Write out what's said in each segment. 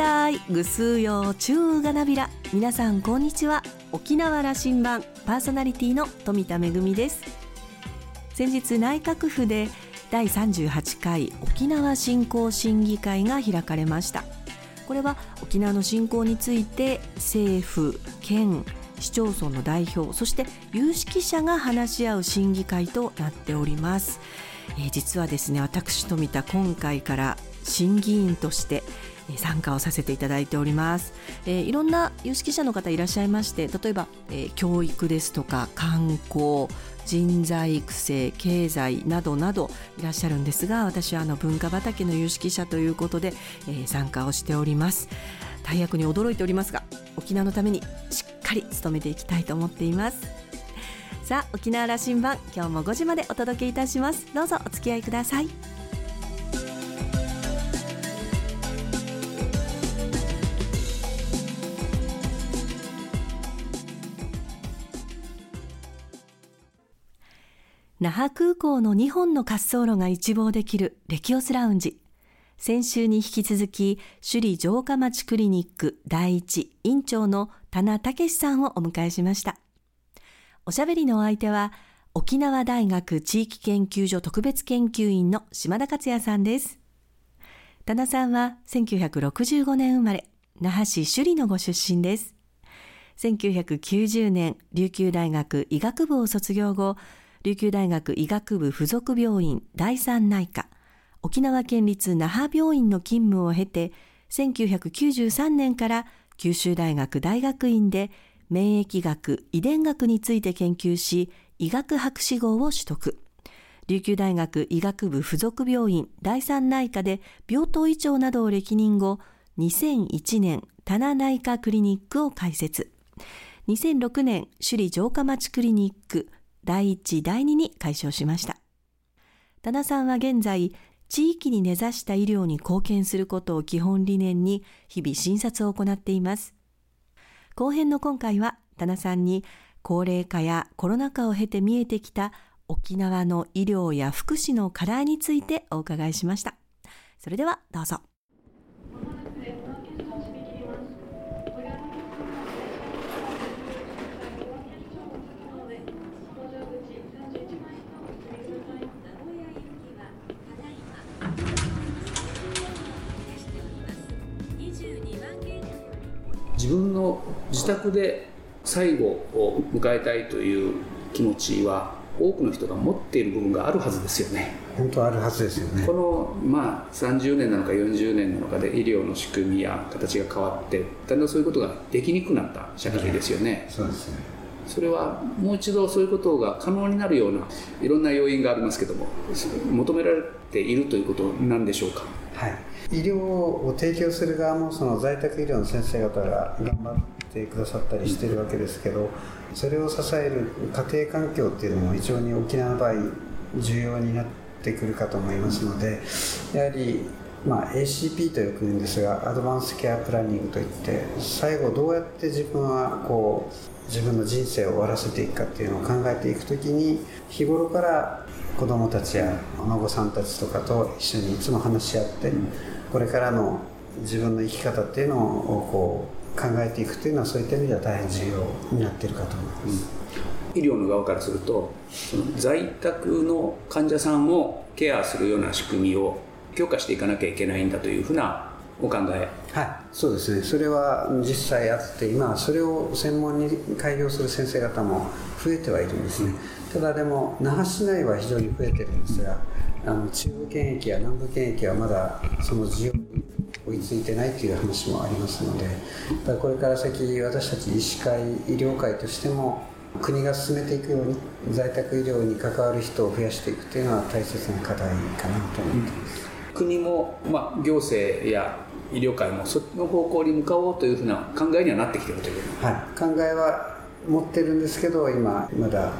たいぐすうよちゅうがなびら。皆さんこんにちは。沖縄羅針盤パーソナリティの富田恵です。先日内閣府で第38回沖縄振興審議会が開かれました。これは沖縄の振興について政府県市町村の代表そして有識者が話し合う審議会となっております、えー、実はですね私富田今回から審議員として参加をさせていただいております、えー、いろんな有識者の方いらっしゃいまして例えば、えー、教育ですとか観光人材育成経済などなどいらっしゃるんですが私はあの文化畑の有識者ということで、えー、参加をしております。大役に驚いておりますが沖縄のためにしっかり努めていきたいと思っています。さあ沖縄羅針盤今日も5時までお届けいたします。どうぞお付き合いください。那覇空港の2本の滑走路が一望できるレキオスラウンジ。先週に引き続き、首里城下町クリニック第一院長の田名武さんをお迎えしました。おしゃべりのお相手は、沖縄大学地域研究所特別研究員の島田克也さんです。田名さんは1965年生まれ、那覇市首里のご出身です。1990年、琉球大学医学部を卒業後、琉球大学医学部附属病院第三内科、沖縄県立那覇病院の勤務を経て、1993年から九州大学大学院で免疫学、遺伝学について研究し、医学博士号を取得。琉球大学医学部附属病院第三内科で病棟医長などを歴任後、2001年、棚内科クリニックを開設。2006年、首里城下町クリニック第1、第2に解消しました。田名さんは現在、地域に根ざした医療に貢献することを基本理念に日々診察を行っています。後編の今回は、田名さんに高齢化やコロナ禍を経て見えてきた沖縄の医療や福祉の課題についてお伺いしました。それではどうぞ。自分の自宅で最後を迎えたいという気持ちは多くの人が持っている部分があるはずですよね。本当あるはずですよね。この、まあ、30年なのか40年なのかで医療の仕組みや形が変わってだんだんそういうことができにくくなった社会ですよね、そうですねそれはもう一度そういうことが可能になるようないろんな要因がありますけども求められているということなんでしょうか？はい。医療を提供する側もその在宅医療の先生方が頑張ってくださったりしてるわけですけどそれを支える家庭環境っていうのも非常に沖縄の場合重要になってくるかと思いますのでやはりまあ、ACP とよく言うんですがアドバンスケアプランニングといって最後どうやって自分はこう自分の人生を終わらせていくかっていうのを考えていくときに日頃から子どもたちやお孫さんたちとかと一緒にいつも話し合って、これからの自分の生き方っていうのをこう考えていくっていうのはそういった意味では大変重要になっているかと思います、医療の側からするとその在宅の患者さんをケアするような仕組みを強化していかなきゃいけないんだというふうなお考え。はいそうですね。それは実際あって今それを専門に開業する先生方も増えてはいるんですね、ただでも那覇市内は非常に増えてるんですがあの中部県域や南部県域はまだその需要に追いついてないという話もありますのでだこれから先私たち医師会医療界としても国が進めていくように在宅医療に関わる人を増やしていくというのは大切な課題かなと思っています、国も、まあ、行政や医療界もその方向に向かおうというふうな考えにはなってきているというはい。考えは持ってるんですけど今まだ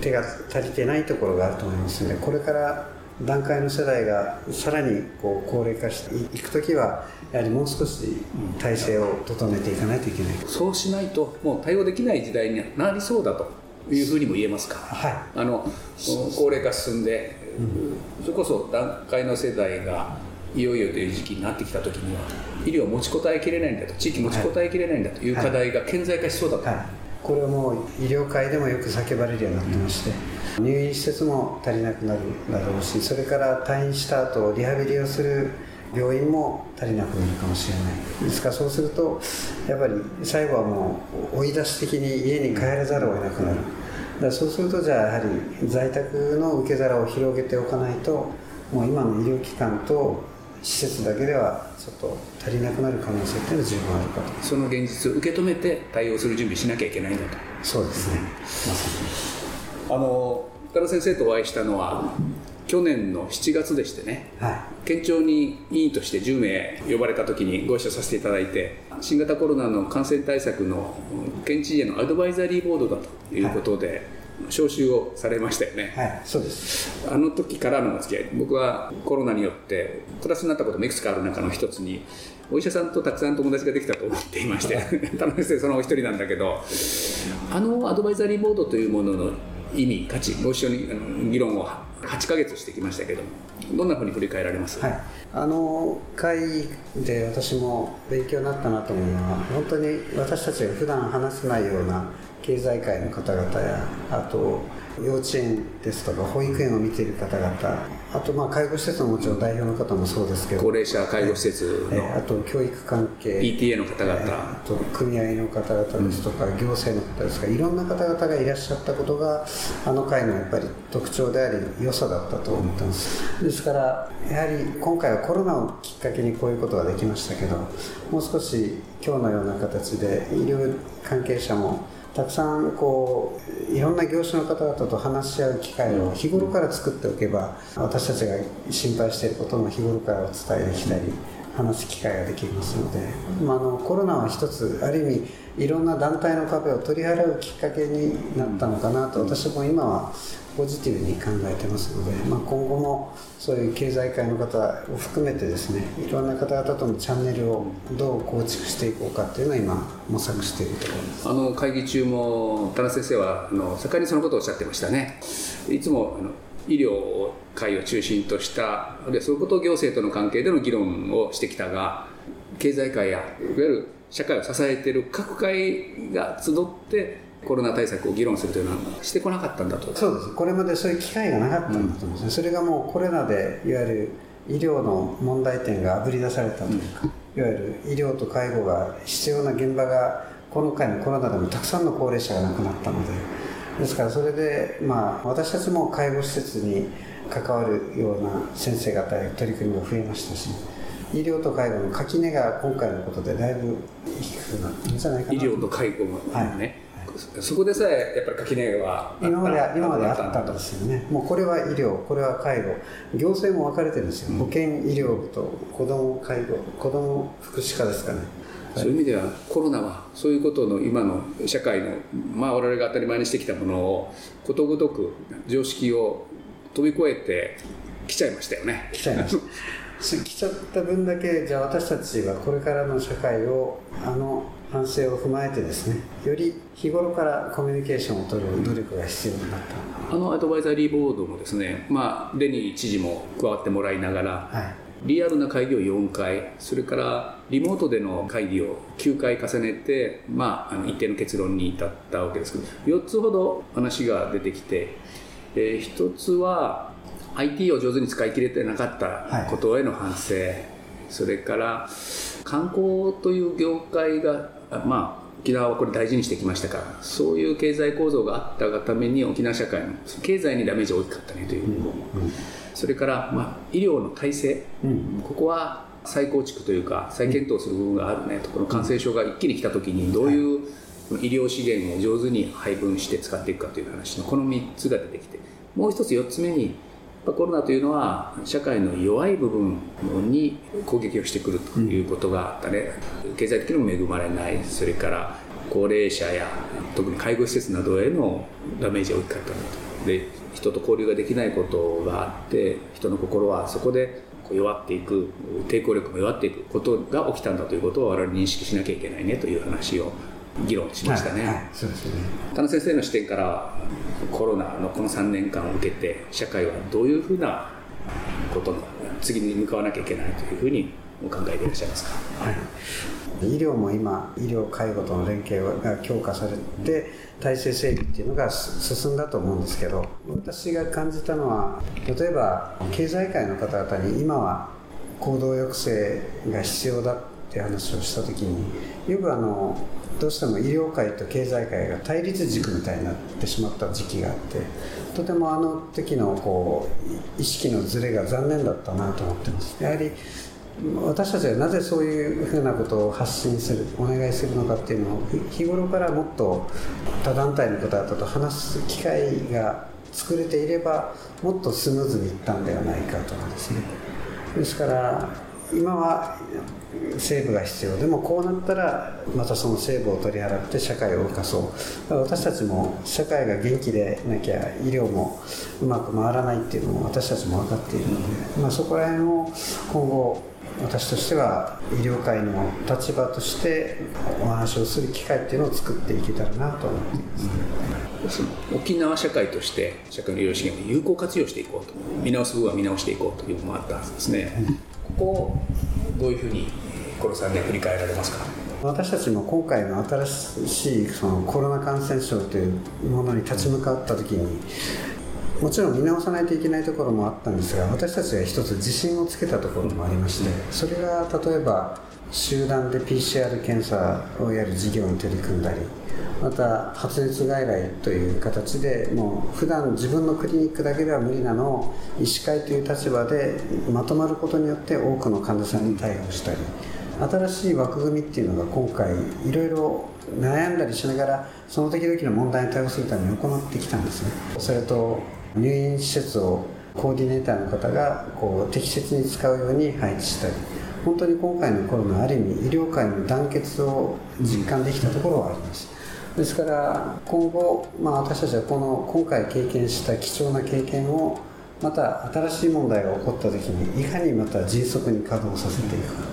手が足りてないところがあると思いますのでこれから段階の世代がさらにこう高齢化していく時はやはりもう少し体制を整えていかないといけない、うん、そうしないともう対応できない時代になりそうだというふうにも言えますか、はい、あの高齢化進んで、うん、それこそ段階の世代がいよいよという時期になってきた時には医療を持ちこたえきれないんだと地域持ちこたえきれないんだという課題が顕在化しそうだと、はい。はい、これはもう医療界でもよく叫ばれるようになってまして、うん、入院施設も足りなくなるだろうしそれから退院した後リハビリをする病院も足りなくなるかもしれない。ですからそうするとやっぱり最後はもう追い出し的に家に帰らざるを得なくなるだそうするとじゃあやはり在宅の受け皿を広げておかないともう今の医療機関と施設だけではちょっと足りなくなる可能性っていうのは十分あるかと。その現実を受け止めて対応する準備しなきゃいけないんだとそうですね、まさに。あの深田先生とお会いしたのは去年の7月でしてね、はい、県庁に委員として10名呼ばれた時にご一緒させていただいて新型コロナの感染対策の県知事へのアドバイザリーボードだということで、はい。招集をされましたよね。はいそうです。あの時からのお付き合い僕はコロナによってプラスになったこともいくつかある中の一つにお医者さんとたくさん友達ができたと思っていまして田中先生そのお一人なんだけどあのアドバイザリーボードというものの意味価値ご一緒に議論を8か月してきましたけどどんなふうに振り返られます、はい、あの会で私も勉強になったなと思うのは本当に私たちが普段話せないような経済界の方々やあと幼稚園ですとか保育園を見ている方々あとまあ介護施設のもちろん代表の方もそうですけど。高齢者介護施設の、えあと教育関係。PTA の方々、あと組合の方々ですとか、うん、行政の方ですとか。いろんな方々がいらっしゃったことがあの会のやっぱり特徴であり良さだったと思ってます。ですからやはり今回はコロナをきっかけにこういうことができましたけどもう少し今日のような形で医療関係者もたくさんこういろんな業種の方々と話し合う機会を日頃から作っておけば私たちが心配していることも日頃からお伝えできたり話す機会ができますので、まあ、あのコロナは一つある意味いろんな団体の壁を取り払うきっかけになったのかなと私も今はポジティブに考えてますので、まあ、今後もそういう経済界の方を含めてですねいろんな方々とのチャンネルをどう構築していこうかっていうのは今模索しているところです。あの会議中も田中先生はあの盛んにそのことをおっしゃってましたね。いつもあの医療界を中心としたあるいはそういうことを行政との関係での議論をしてきたが経済界やいわゆる社会を支えている各界が集ってコロナ対策を議論するというのはしてこなかったんだと。そうです。これまでそういう機会がなかったんだと思うんですね、うん、それがもうコロナでいわゆる医療の問題点があぶり出されたというか、うん、いわゆる医療と介護が必要な現場がこの回のコロナでもたくさんの高齢者が亡くなったのでですからそれで、まあ、私たちも介護施設に関わるような先生方や取り組みも増えましたし医療と介護の垣根が今回のことでだいぶ低くなってるんじゃないかな。医療と介護もね、はい。そこでさえやっぱり垣根は今まで今まであったんですよね。もうこれは医療これは介護。行政も分かれてるんですよ、うん、保健医療部と子ども介護子ども福祉課ですかねそういう意味ではコロナはそういうことの今の社会のまあ我々が当たり前にしてきたものをことごとく常識を飛び越えて来ちゃいましたよね。来ちゃいました。来ちゃった分だけじゃあ私たちはこれからの社会をあの反省を踏まえてですねより日頃からコミュニケーションを取る努力が必要になった。あのアドバイザリーボードもですね、まあ、レニー知事も加わってもらいながら、はい、リアルな会議を4回それからリモートでの会議を9回重ねて、まあ、あの一定の結論に至ったわけですけど4つほど話が出てきて、えー、1つは IT を上手に使い切れてなかったことへの反省、はい、それから観光という業界がまあ沖縄はこれ大事にしてきましたからそういう経済構造があったがために沖縄社会の経済にダメージが大きかったねという、うんうん、それから、まあ、医療の体制、うん、ここは再構築というか再検討する部分があるねと。この感染症が一気に来た時にどういう医療資源を上手に配分して使っていくかという話のこの3つが出てきて。もう一つ4つ目にコロナというのは社会の弱い部分に攻撃をしてくるということがあったね、経済的にも恵まれない。それから高齢者や特に介護施設などへのダメージが大きかったと。で人と交流ができないことがあって人の心はそこで弱っていく抵抗力も弱っていくことが起きたんだということを我々認識しなきゃいけないねという話を議論しましたね。はいはい、そうですね。田野先生の視点からコロナのこの3年間を受けて社会はどういうふうなことの次に向かわなきゃいけないというふうにお考えでいらっしゃいますか、はい、医療も今医療介護との連携が強化されて体制整備っていうのが進んだと思うんですけど私が感じたのは例えば経済界の方々に今は行動抑制が必要だって話をした時によくあのどうしても医療界と経済界が対立軸みたいになってしまった時期があってとてもあの時のこう意識のずれが残念だったなと思ってます。やはり私たちがなぜそういうふうなことを発信するお願いするのかっていうのを日頃からもっと他団体の方々と話す機会が作れていればもっとスムーズにいったんではないかとかですね。ですから今はセーブが必要でもこうなったらまたそのセーブを取り払って社会を動かそう。私たちも社会が元気でなきゃ医療もうまく回らないっていうのも私たちも分かっているので、まあ、そこら辺を今後私としては医療界の立場としてお話をする機会っていうのを作っていけたらなと思っています、うん、沖縄社会として社会の医療資源を有効活用していこうと。見直す部分は見直していこうというのもあったはずですね、うん、ここをどういうふうにコロさんで振り返られますか？私たちも今回の新しいそのコロナ感染症というものに立ち向かった時にもちろん見直さないといけないところもあったんですが私たちが一つ自信をつけたところもありましてそれが例えば集団で PCR 検査をやる事業に取り組んだりまた発熱外来という形でもう普段自分のクリニックだけでは無理なのを医師会という立場でまとまることによって多くの患者さんに対応したり新しい枠組みっていうのが今回いろいろ悩んだりしながらその時々の問題に対応するために行ってきたんですね。それと入院施設をコーディネーターの方がこう適切に使うように配置したり本当に今回のコロナある意味医療界の団結を実感できたところはあります。ですから今後、まあ、私たちはこの今回経験した貴重な経験をまた新しい問題が起こった時にいかにまた迅速に稼働させていくか。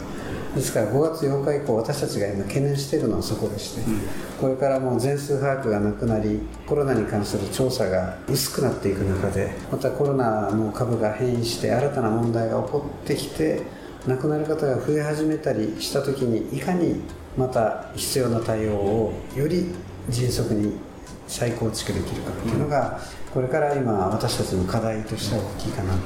ですから5月8日以降私たちが今懸念しているのはそこでして、うん、これからもう全数把握がなくなりコロナに関する調査が薄くなっていく中でまたコロナの株が変異して新たな問題が起こってきて亡くなる方が増え始めたりした時にいかにまた必要な対応をより迅速に再構築できるかっていうのが、これから今私たちの課題としては大きいかなと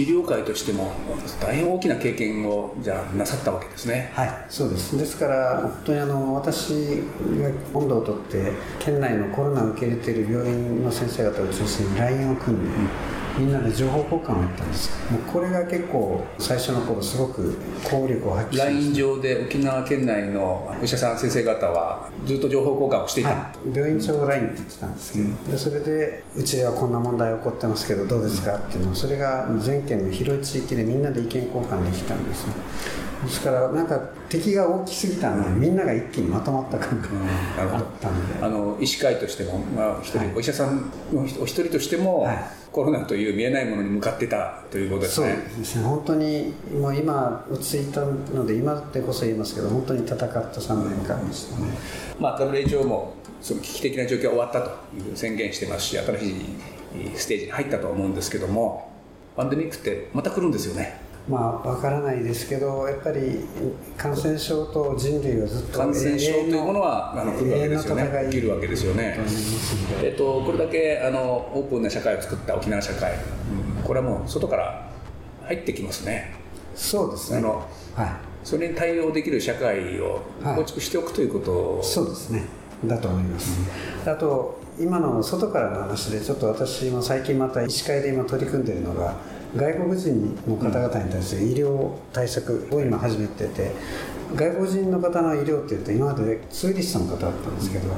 医療界としても大変大きな経験をじゃあなさったわけですね。はいそうです。ですから本当にあの私が温度をとって県内のコロナを受け入れている病院の先生方を中心に LINE を組んで、うんみんなで情報交換をやったんですもうこれが結構最初の頃すごく効力を発揮しま LINE 上で沖縄県内のお医者さん先生方はずっと情報交換をしていた、はい、病院長 LINE って言ってたんですけど、うん、でそれでうちではこんな問題起こってますけどどうですかっていうのそれが全県の広い地域でみんなで意見交換できたんですねですからなんか敵が大きすぎたので、みんなが一気にまとまった感があったんで、あの医師会としても、まあ、一人、はい、お医者さんのお一人としても、はいコロナという見えないものに向かってたということですね。そうですね本当にもう今落ち着いたので今でこそ言いますけど本当に戦った3年間でしたね。まあ WHO もその危機的な状況が終わったという宣言してますし新しいステージに入ったと思うんですけどもパンデミックってまた来るんですよね。まあ、分からないですけど、やっぱり感染症と人類はずっと感染症というものはあの来るわけですよね、生きるわけですよね、えっと、これだけあのオープンな社会を作った沖縄社会、うん、これはもう外から入ってきますね。そうですね。あの、はい、それに対応できる社会を構築しておくということを、はい、そうですね、だと思います。うん、あと今の外からの話で、ちょっと私も最近また医師会で今取り組んでいるのが、外国人の方々に対する医療対策を今始めてて外国人の方の医療っていうと今までツーリストの方だったんですけど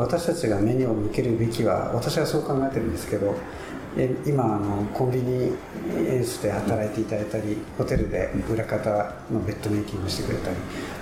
私たちが目にを向けるべきは私はそう考えてるんですけど今あのコンビニエンスで働いていただいたりホテルで裏方のベッドメイキングしてくれたり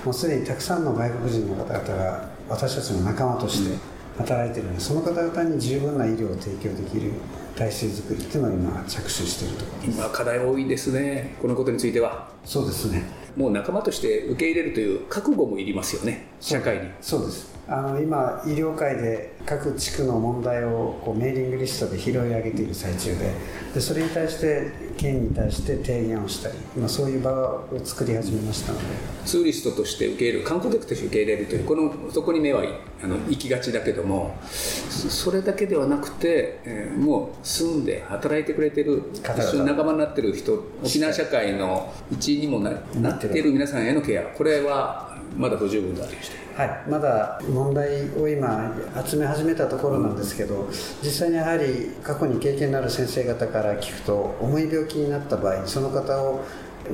もうすでにたくさんの外国人の方々が私たちの仲間として働いてるのでその方々に十分な医療を提供できる体制づくりっていうのを今着手しているところ今課題多いですね。このことについては。そうですね。もう仲間として受け入れるという覚悟もいりますよね。社会に。そうです。あの今、医療界で各地区の問題をこうメーリングリストで拾い上げている最中ででそれに対して県に対して提言をしたり今そういう場を作り始めましたので。ツーリストとして受け入れる観光客として受け入れるというこのそこに目はあの行きがちだけどもそれだけではなくて、えー、もう住んで働いてくれてる一緒に仲間になってる人沖縄社会の一員にもななっている皆さんへのケア。これはまだ不十分だという人。はい、まだ問題を今集め始めたところなんですけど実際にやはり過去に経験のある先生方から聞くと重い病気になった場合その方を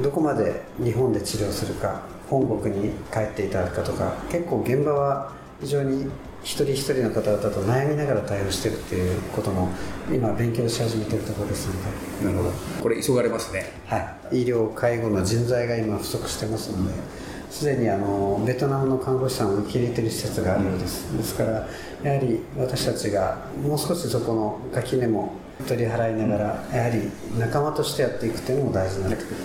どこまで日本で治療するか本国に帰っていただくかとか結構現場は非常に一人一人の方々と悩みながら対応してるっていうことも今勉強し始めてるところですので。なるほど。これ急がれますね。はい。医療介護の人材が今不足してますので、すでにあのベトナムの看護師さんを受け入れている施設があるようです、ですからやはり私たちがもう少しそこの垣根も取り払いながら、やはり仲間としてやっていくというのも大事になってくる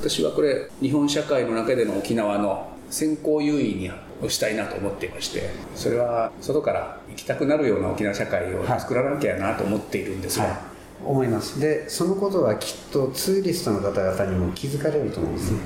私はこれ日本社会の中での沖縄の先行優位にをしたいなと思っていましてそれは外から行きたくなるような沖縄社会を作らなきゃなと思っているんですが、はいはい、思います。でそのことはきっとツーリストの方々にも気づかれると思うんですね、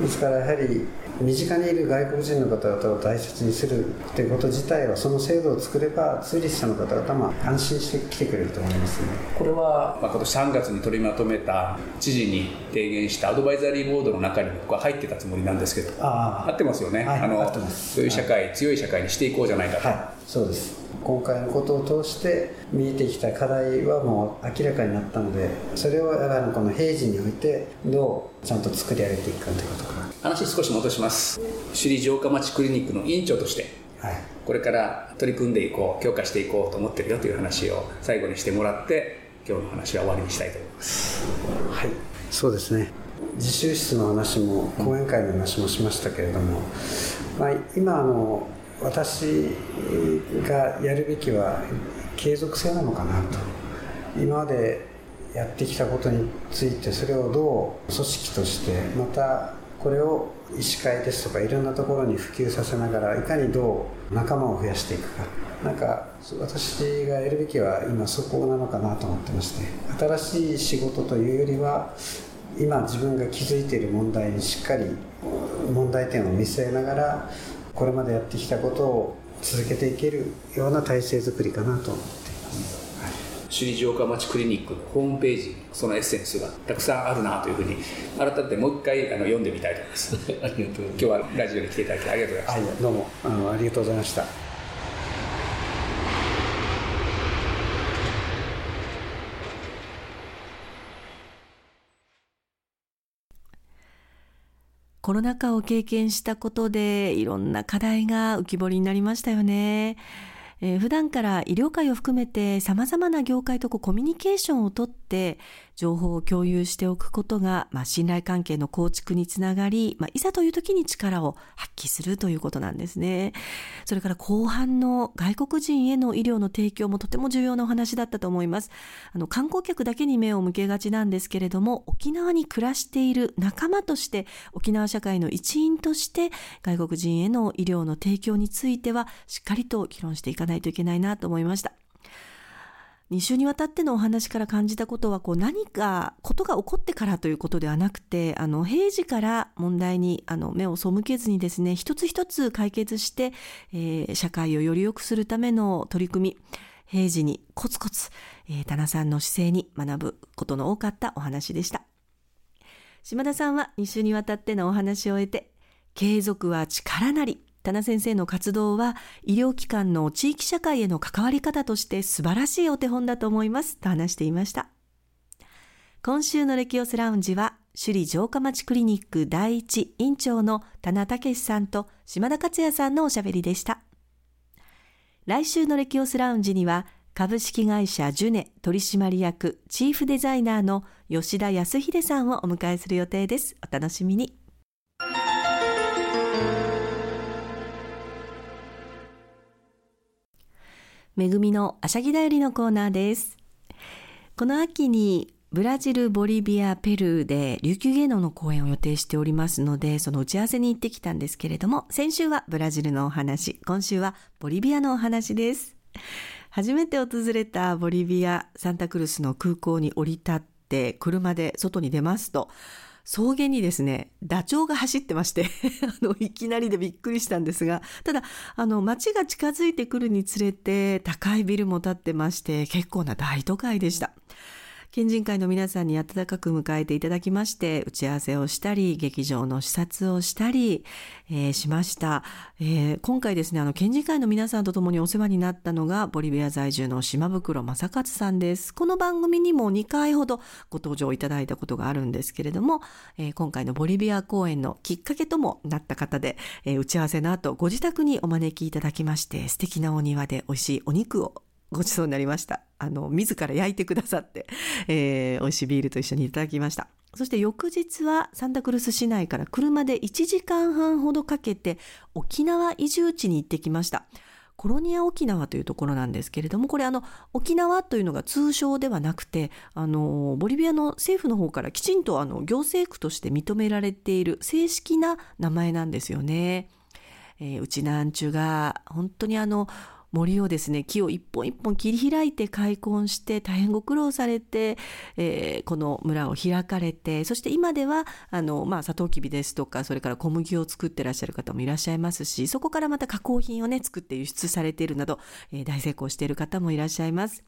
ですからやはり身近にいる外国人の方々を大切にするということ自体はその制度を作ればツーリストの方々も安心して来てくれると思いますね。これは、まあ、今年3月に取りまとめた知事に提言したアドバイザリーボードの中にも僕は入ってたつもりなんですけど合ってますよね、はい、あのそういう社会、はい、強い社会にしていこうじゃないかと、はい、そうです。今回のことを通して見えてきた課題はもう明らかになったのでそれをこの平時においてどうちゃんと作り上げていくかということか。話少し戻します。首里城下町クリニックの院長として、はい、これから取り組んでいこう強化していこうと思ってるよという話を最後にしてもらって今日の話は終わりにしたいと思います。はい。そうですね。自習室の話も講演会の話もしましたけれども、まあ、今あの私がやるべきは継続性なのかなと。今までやってきたことについてそれをどう組織としてまたこれを医師会ですとかいろんなところに普及させながらいかにどう仲間を増やしていくか。なんか私がやるべきは今そこなのかなと思ってまして。新しい仕事というよりは今自分が気づいている問題にしっかり問題点を見据えながらこれまでやってきたことを続けていけるような体制づくりかなと思って首里城下町クリニックのホームページそのエッセンスがたくさんあるなというふうに改めてもう一回あの読んでみたいと思います。ありがとう今日はラジオに来ていただきありがとうございました、どうもあのありがとうございましたコロナ禍を経験したことでいろんな課題が浮き彫りになりましたよね。えー、普段から医療界を含めて様々な業界とコミュニケーションをとって情報を共有しておくことが、まあ、信頼関係の構築につながり、まあ、いざという時に力を発揮するということなんですね。それから後半の外国人への医療の提供もとても重要なお話だったと思います。あの観光客だけに目を向けがちなんですけれども、沖縄に暮らしている仲間として、沖縄社会の一員として、外国人への医療の提供についてはしっかりと議論していかないといけないなと思いました。2週にわたってのお話から感じたことはこう何かことが起こってからということではなくてあの平時から問題にあの目を背けずにですね一つ一つ解決して、えー、社会をより良くするための取り組み平時にコツコツ、えー、田名さんの姿勢に学ぶことの多かったお話でした。島田さんは2週にわたってのお話を終えて継続は力なり田名先生の活動は医療機関の地域社会への関わり方として素晴らしいお手本だと思いますと話していました今週のレキオスラウンジは首里城下町クリニック第一院長の田名武さんと島田克也さんのおしゃべりでした来週のレキオスラウンジには株式会社ジュネ取締役チーフデザイナーの吉田康秀さんをお迎えする予定です。お楽しみに。めぐみのあしゃぎだよりのコーナーです。この秋にブラジル、ボリビア、ペルーで琉球芸能の公演を予定しておりますので、その打ち合わせに行ってきたんですけれども、先週はブラジルのお話、今週はボリビアのお話です。初めて訪れたボリビア、サンタクルスの空港に降り立って、車で外に出ますと、草原にですね、ダチョウが走ってまして あの、いきなりでびっくりしたんですが、ただ、あの、街が近づいてくるにつれて、高いビルも建ってまして、結構な大都会でした。県人会の皆さんに温かく迎えていただきまして、打ち合わせをしたり、劇場の視察をしたり、えー、しました、えー、今回ですね、あの、県人会の皆さんと共にお世話になったのが、ボリビア在住の島袋正勝さんです。この番組にも2回ほどご登場いただいたことがあるんですけれども、えー、今回のボリビア公演のきっかけともなった方で、え打ち合わせの後、ご自宅にお招きいただきまして、素敵なお庭で美味しいお肉をごちそうになりました。あの、自ら焼いてくださって、えー、美味しいビールと一緒にいただきました。そして翌日はサンタクルス市内から車で1時間半ほどかけて沖縄移住地に行ってきました。コロニア沖縄というところなんですけれども、これあの、沖縄というのが通称ではなくて、あの、ボリビアの政府の方からきちんとあの、行政区として認められている正式な名前なんですよね。えー、うちなんちゅが、本当にあの、森をですね木を一本一本切り開いて開墾して大変ご苦労されて、えー、この村を開かれてそして今ではあの、まあ、サトウキビですとかそれから小麦を作ってらっしゃる方もいらっしゃいますしそこからまた加工品をね作って輸出されているなど、えー、大成功している方もいらっしゃいます。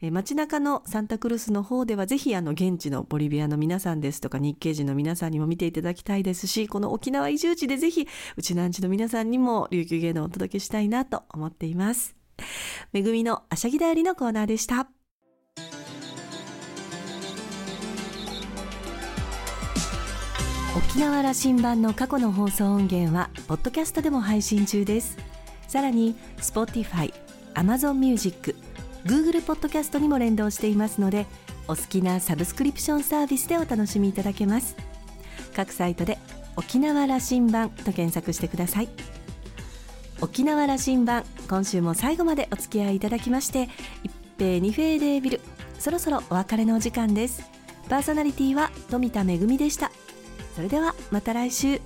えー、街中のサンタクルスの方ではぜひあの現地のボリビアの皆さんですとか日系人の皆さんにも見ていただきたいですしこの沖縄移住地でぜひうちなんちの皆さんにも琉球芸能をお届けしたいなと思っています。めぐみのあしゃぎだよりのコーナーでした。沖縄羅針盤の過去の放送音源はポッドキャストでも配信中です。さらに Spotify、Amazon Music Google ポッドキャストにも連動していますのでお好きなサブスクリプションサービスでお楽しみいただけます。各サイトで沖縄羅針盤と検索してください。沖縄羅針盤今週も最後までお付き合いいただきまして一平二平デービルそろそろお別れのお時間です。パーソナリティは富田恵でした。それではまた来週。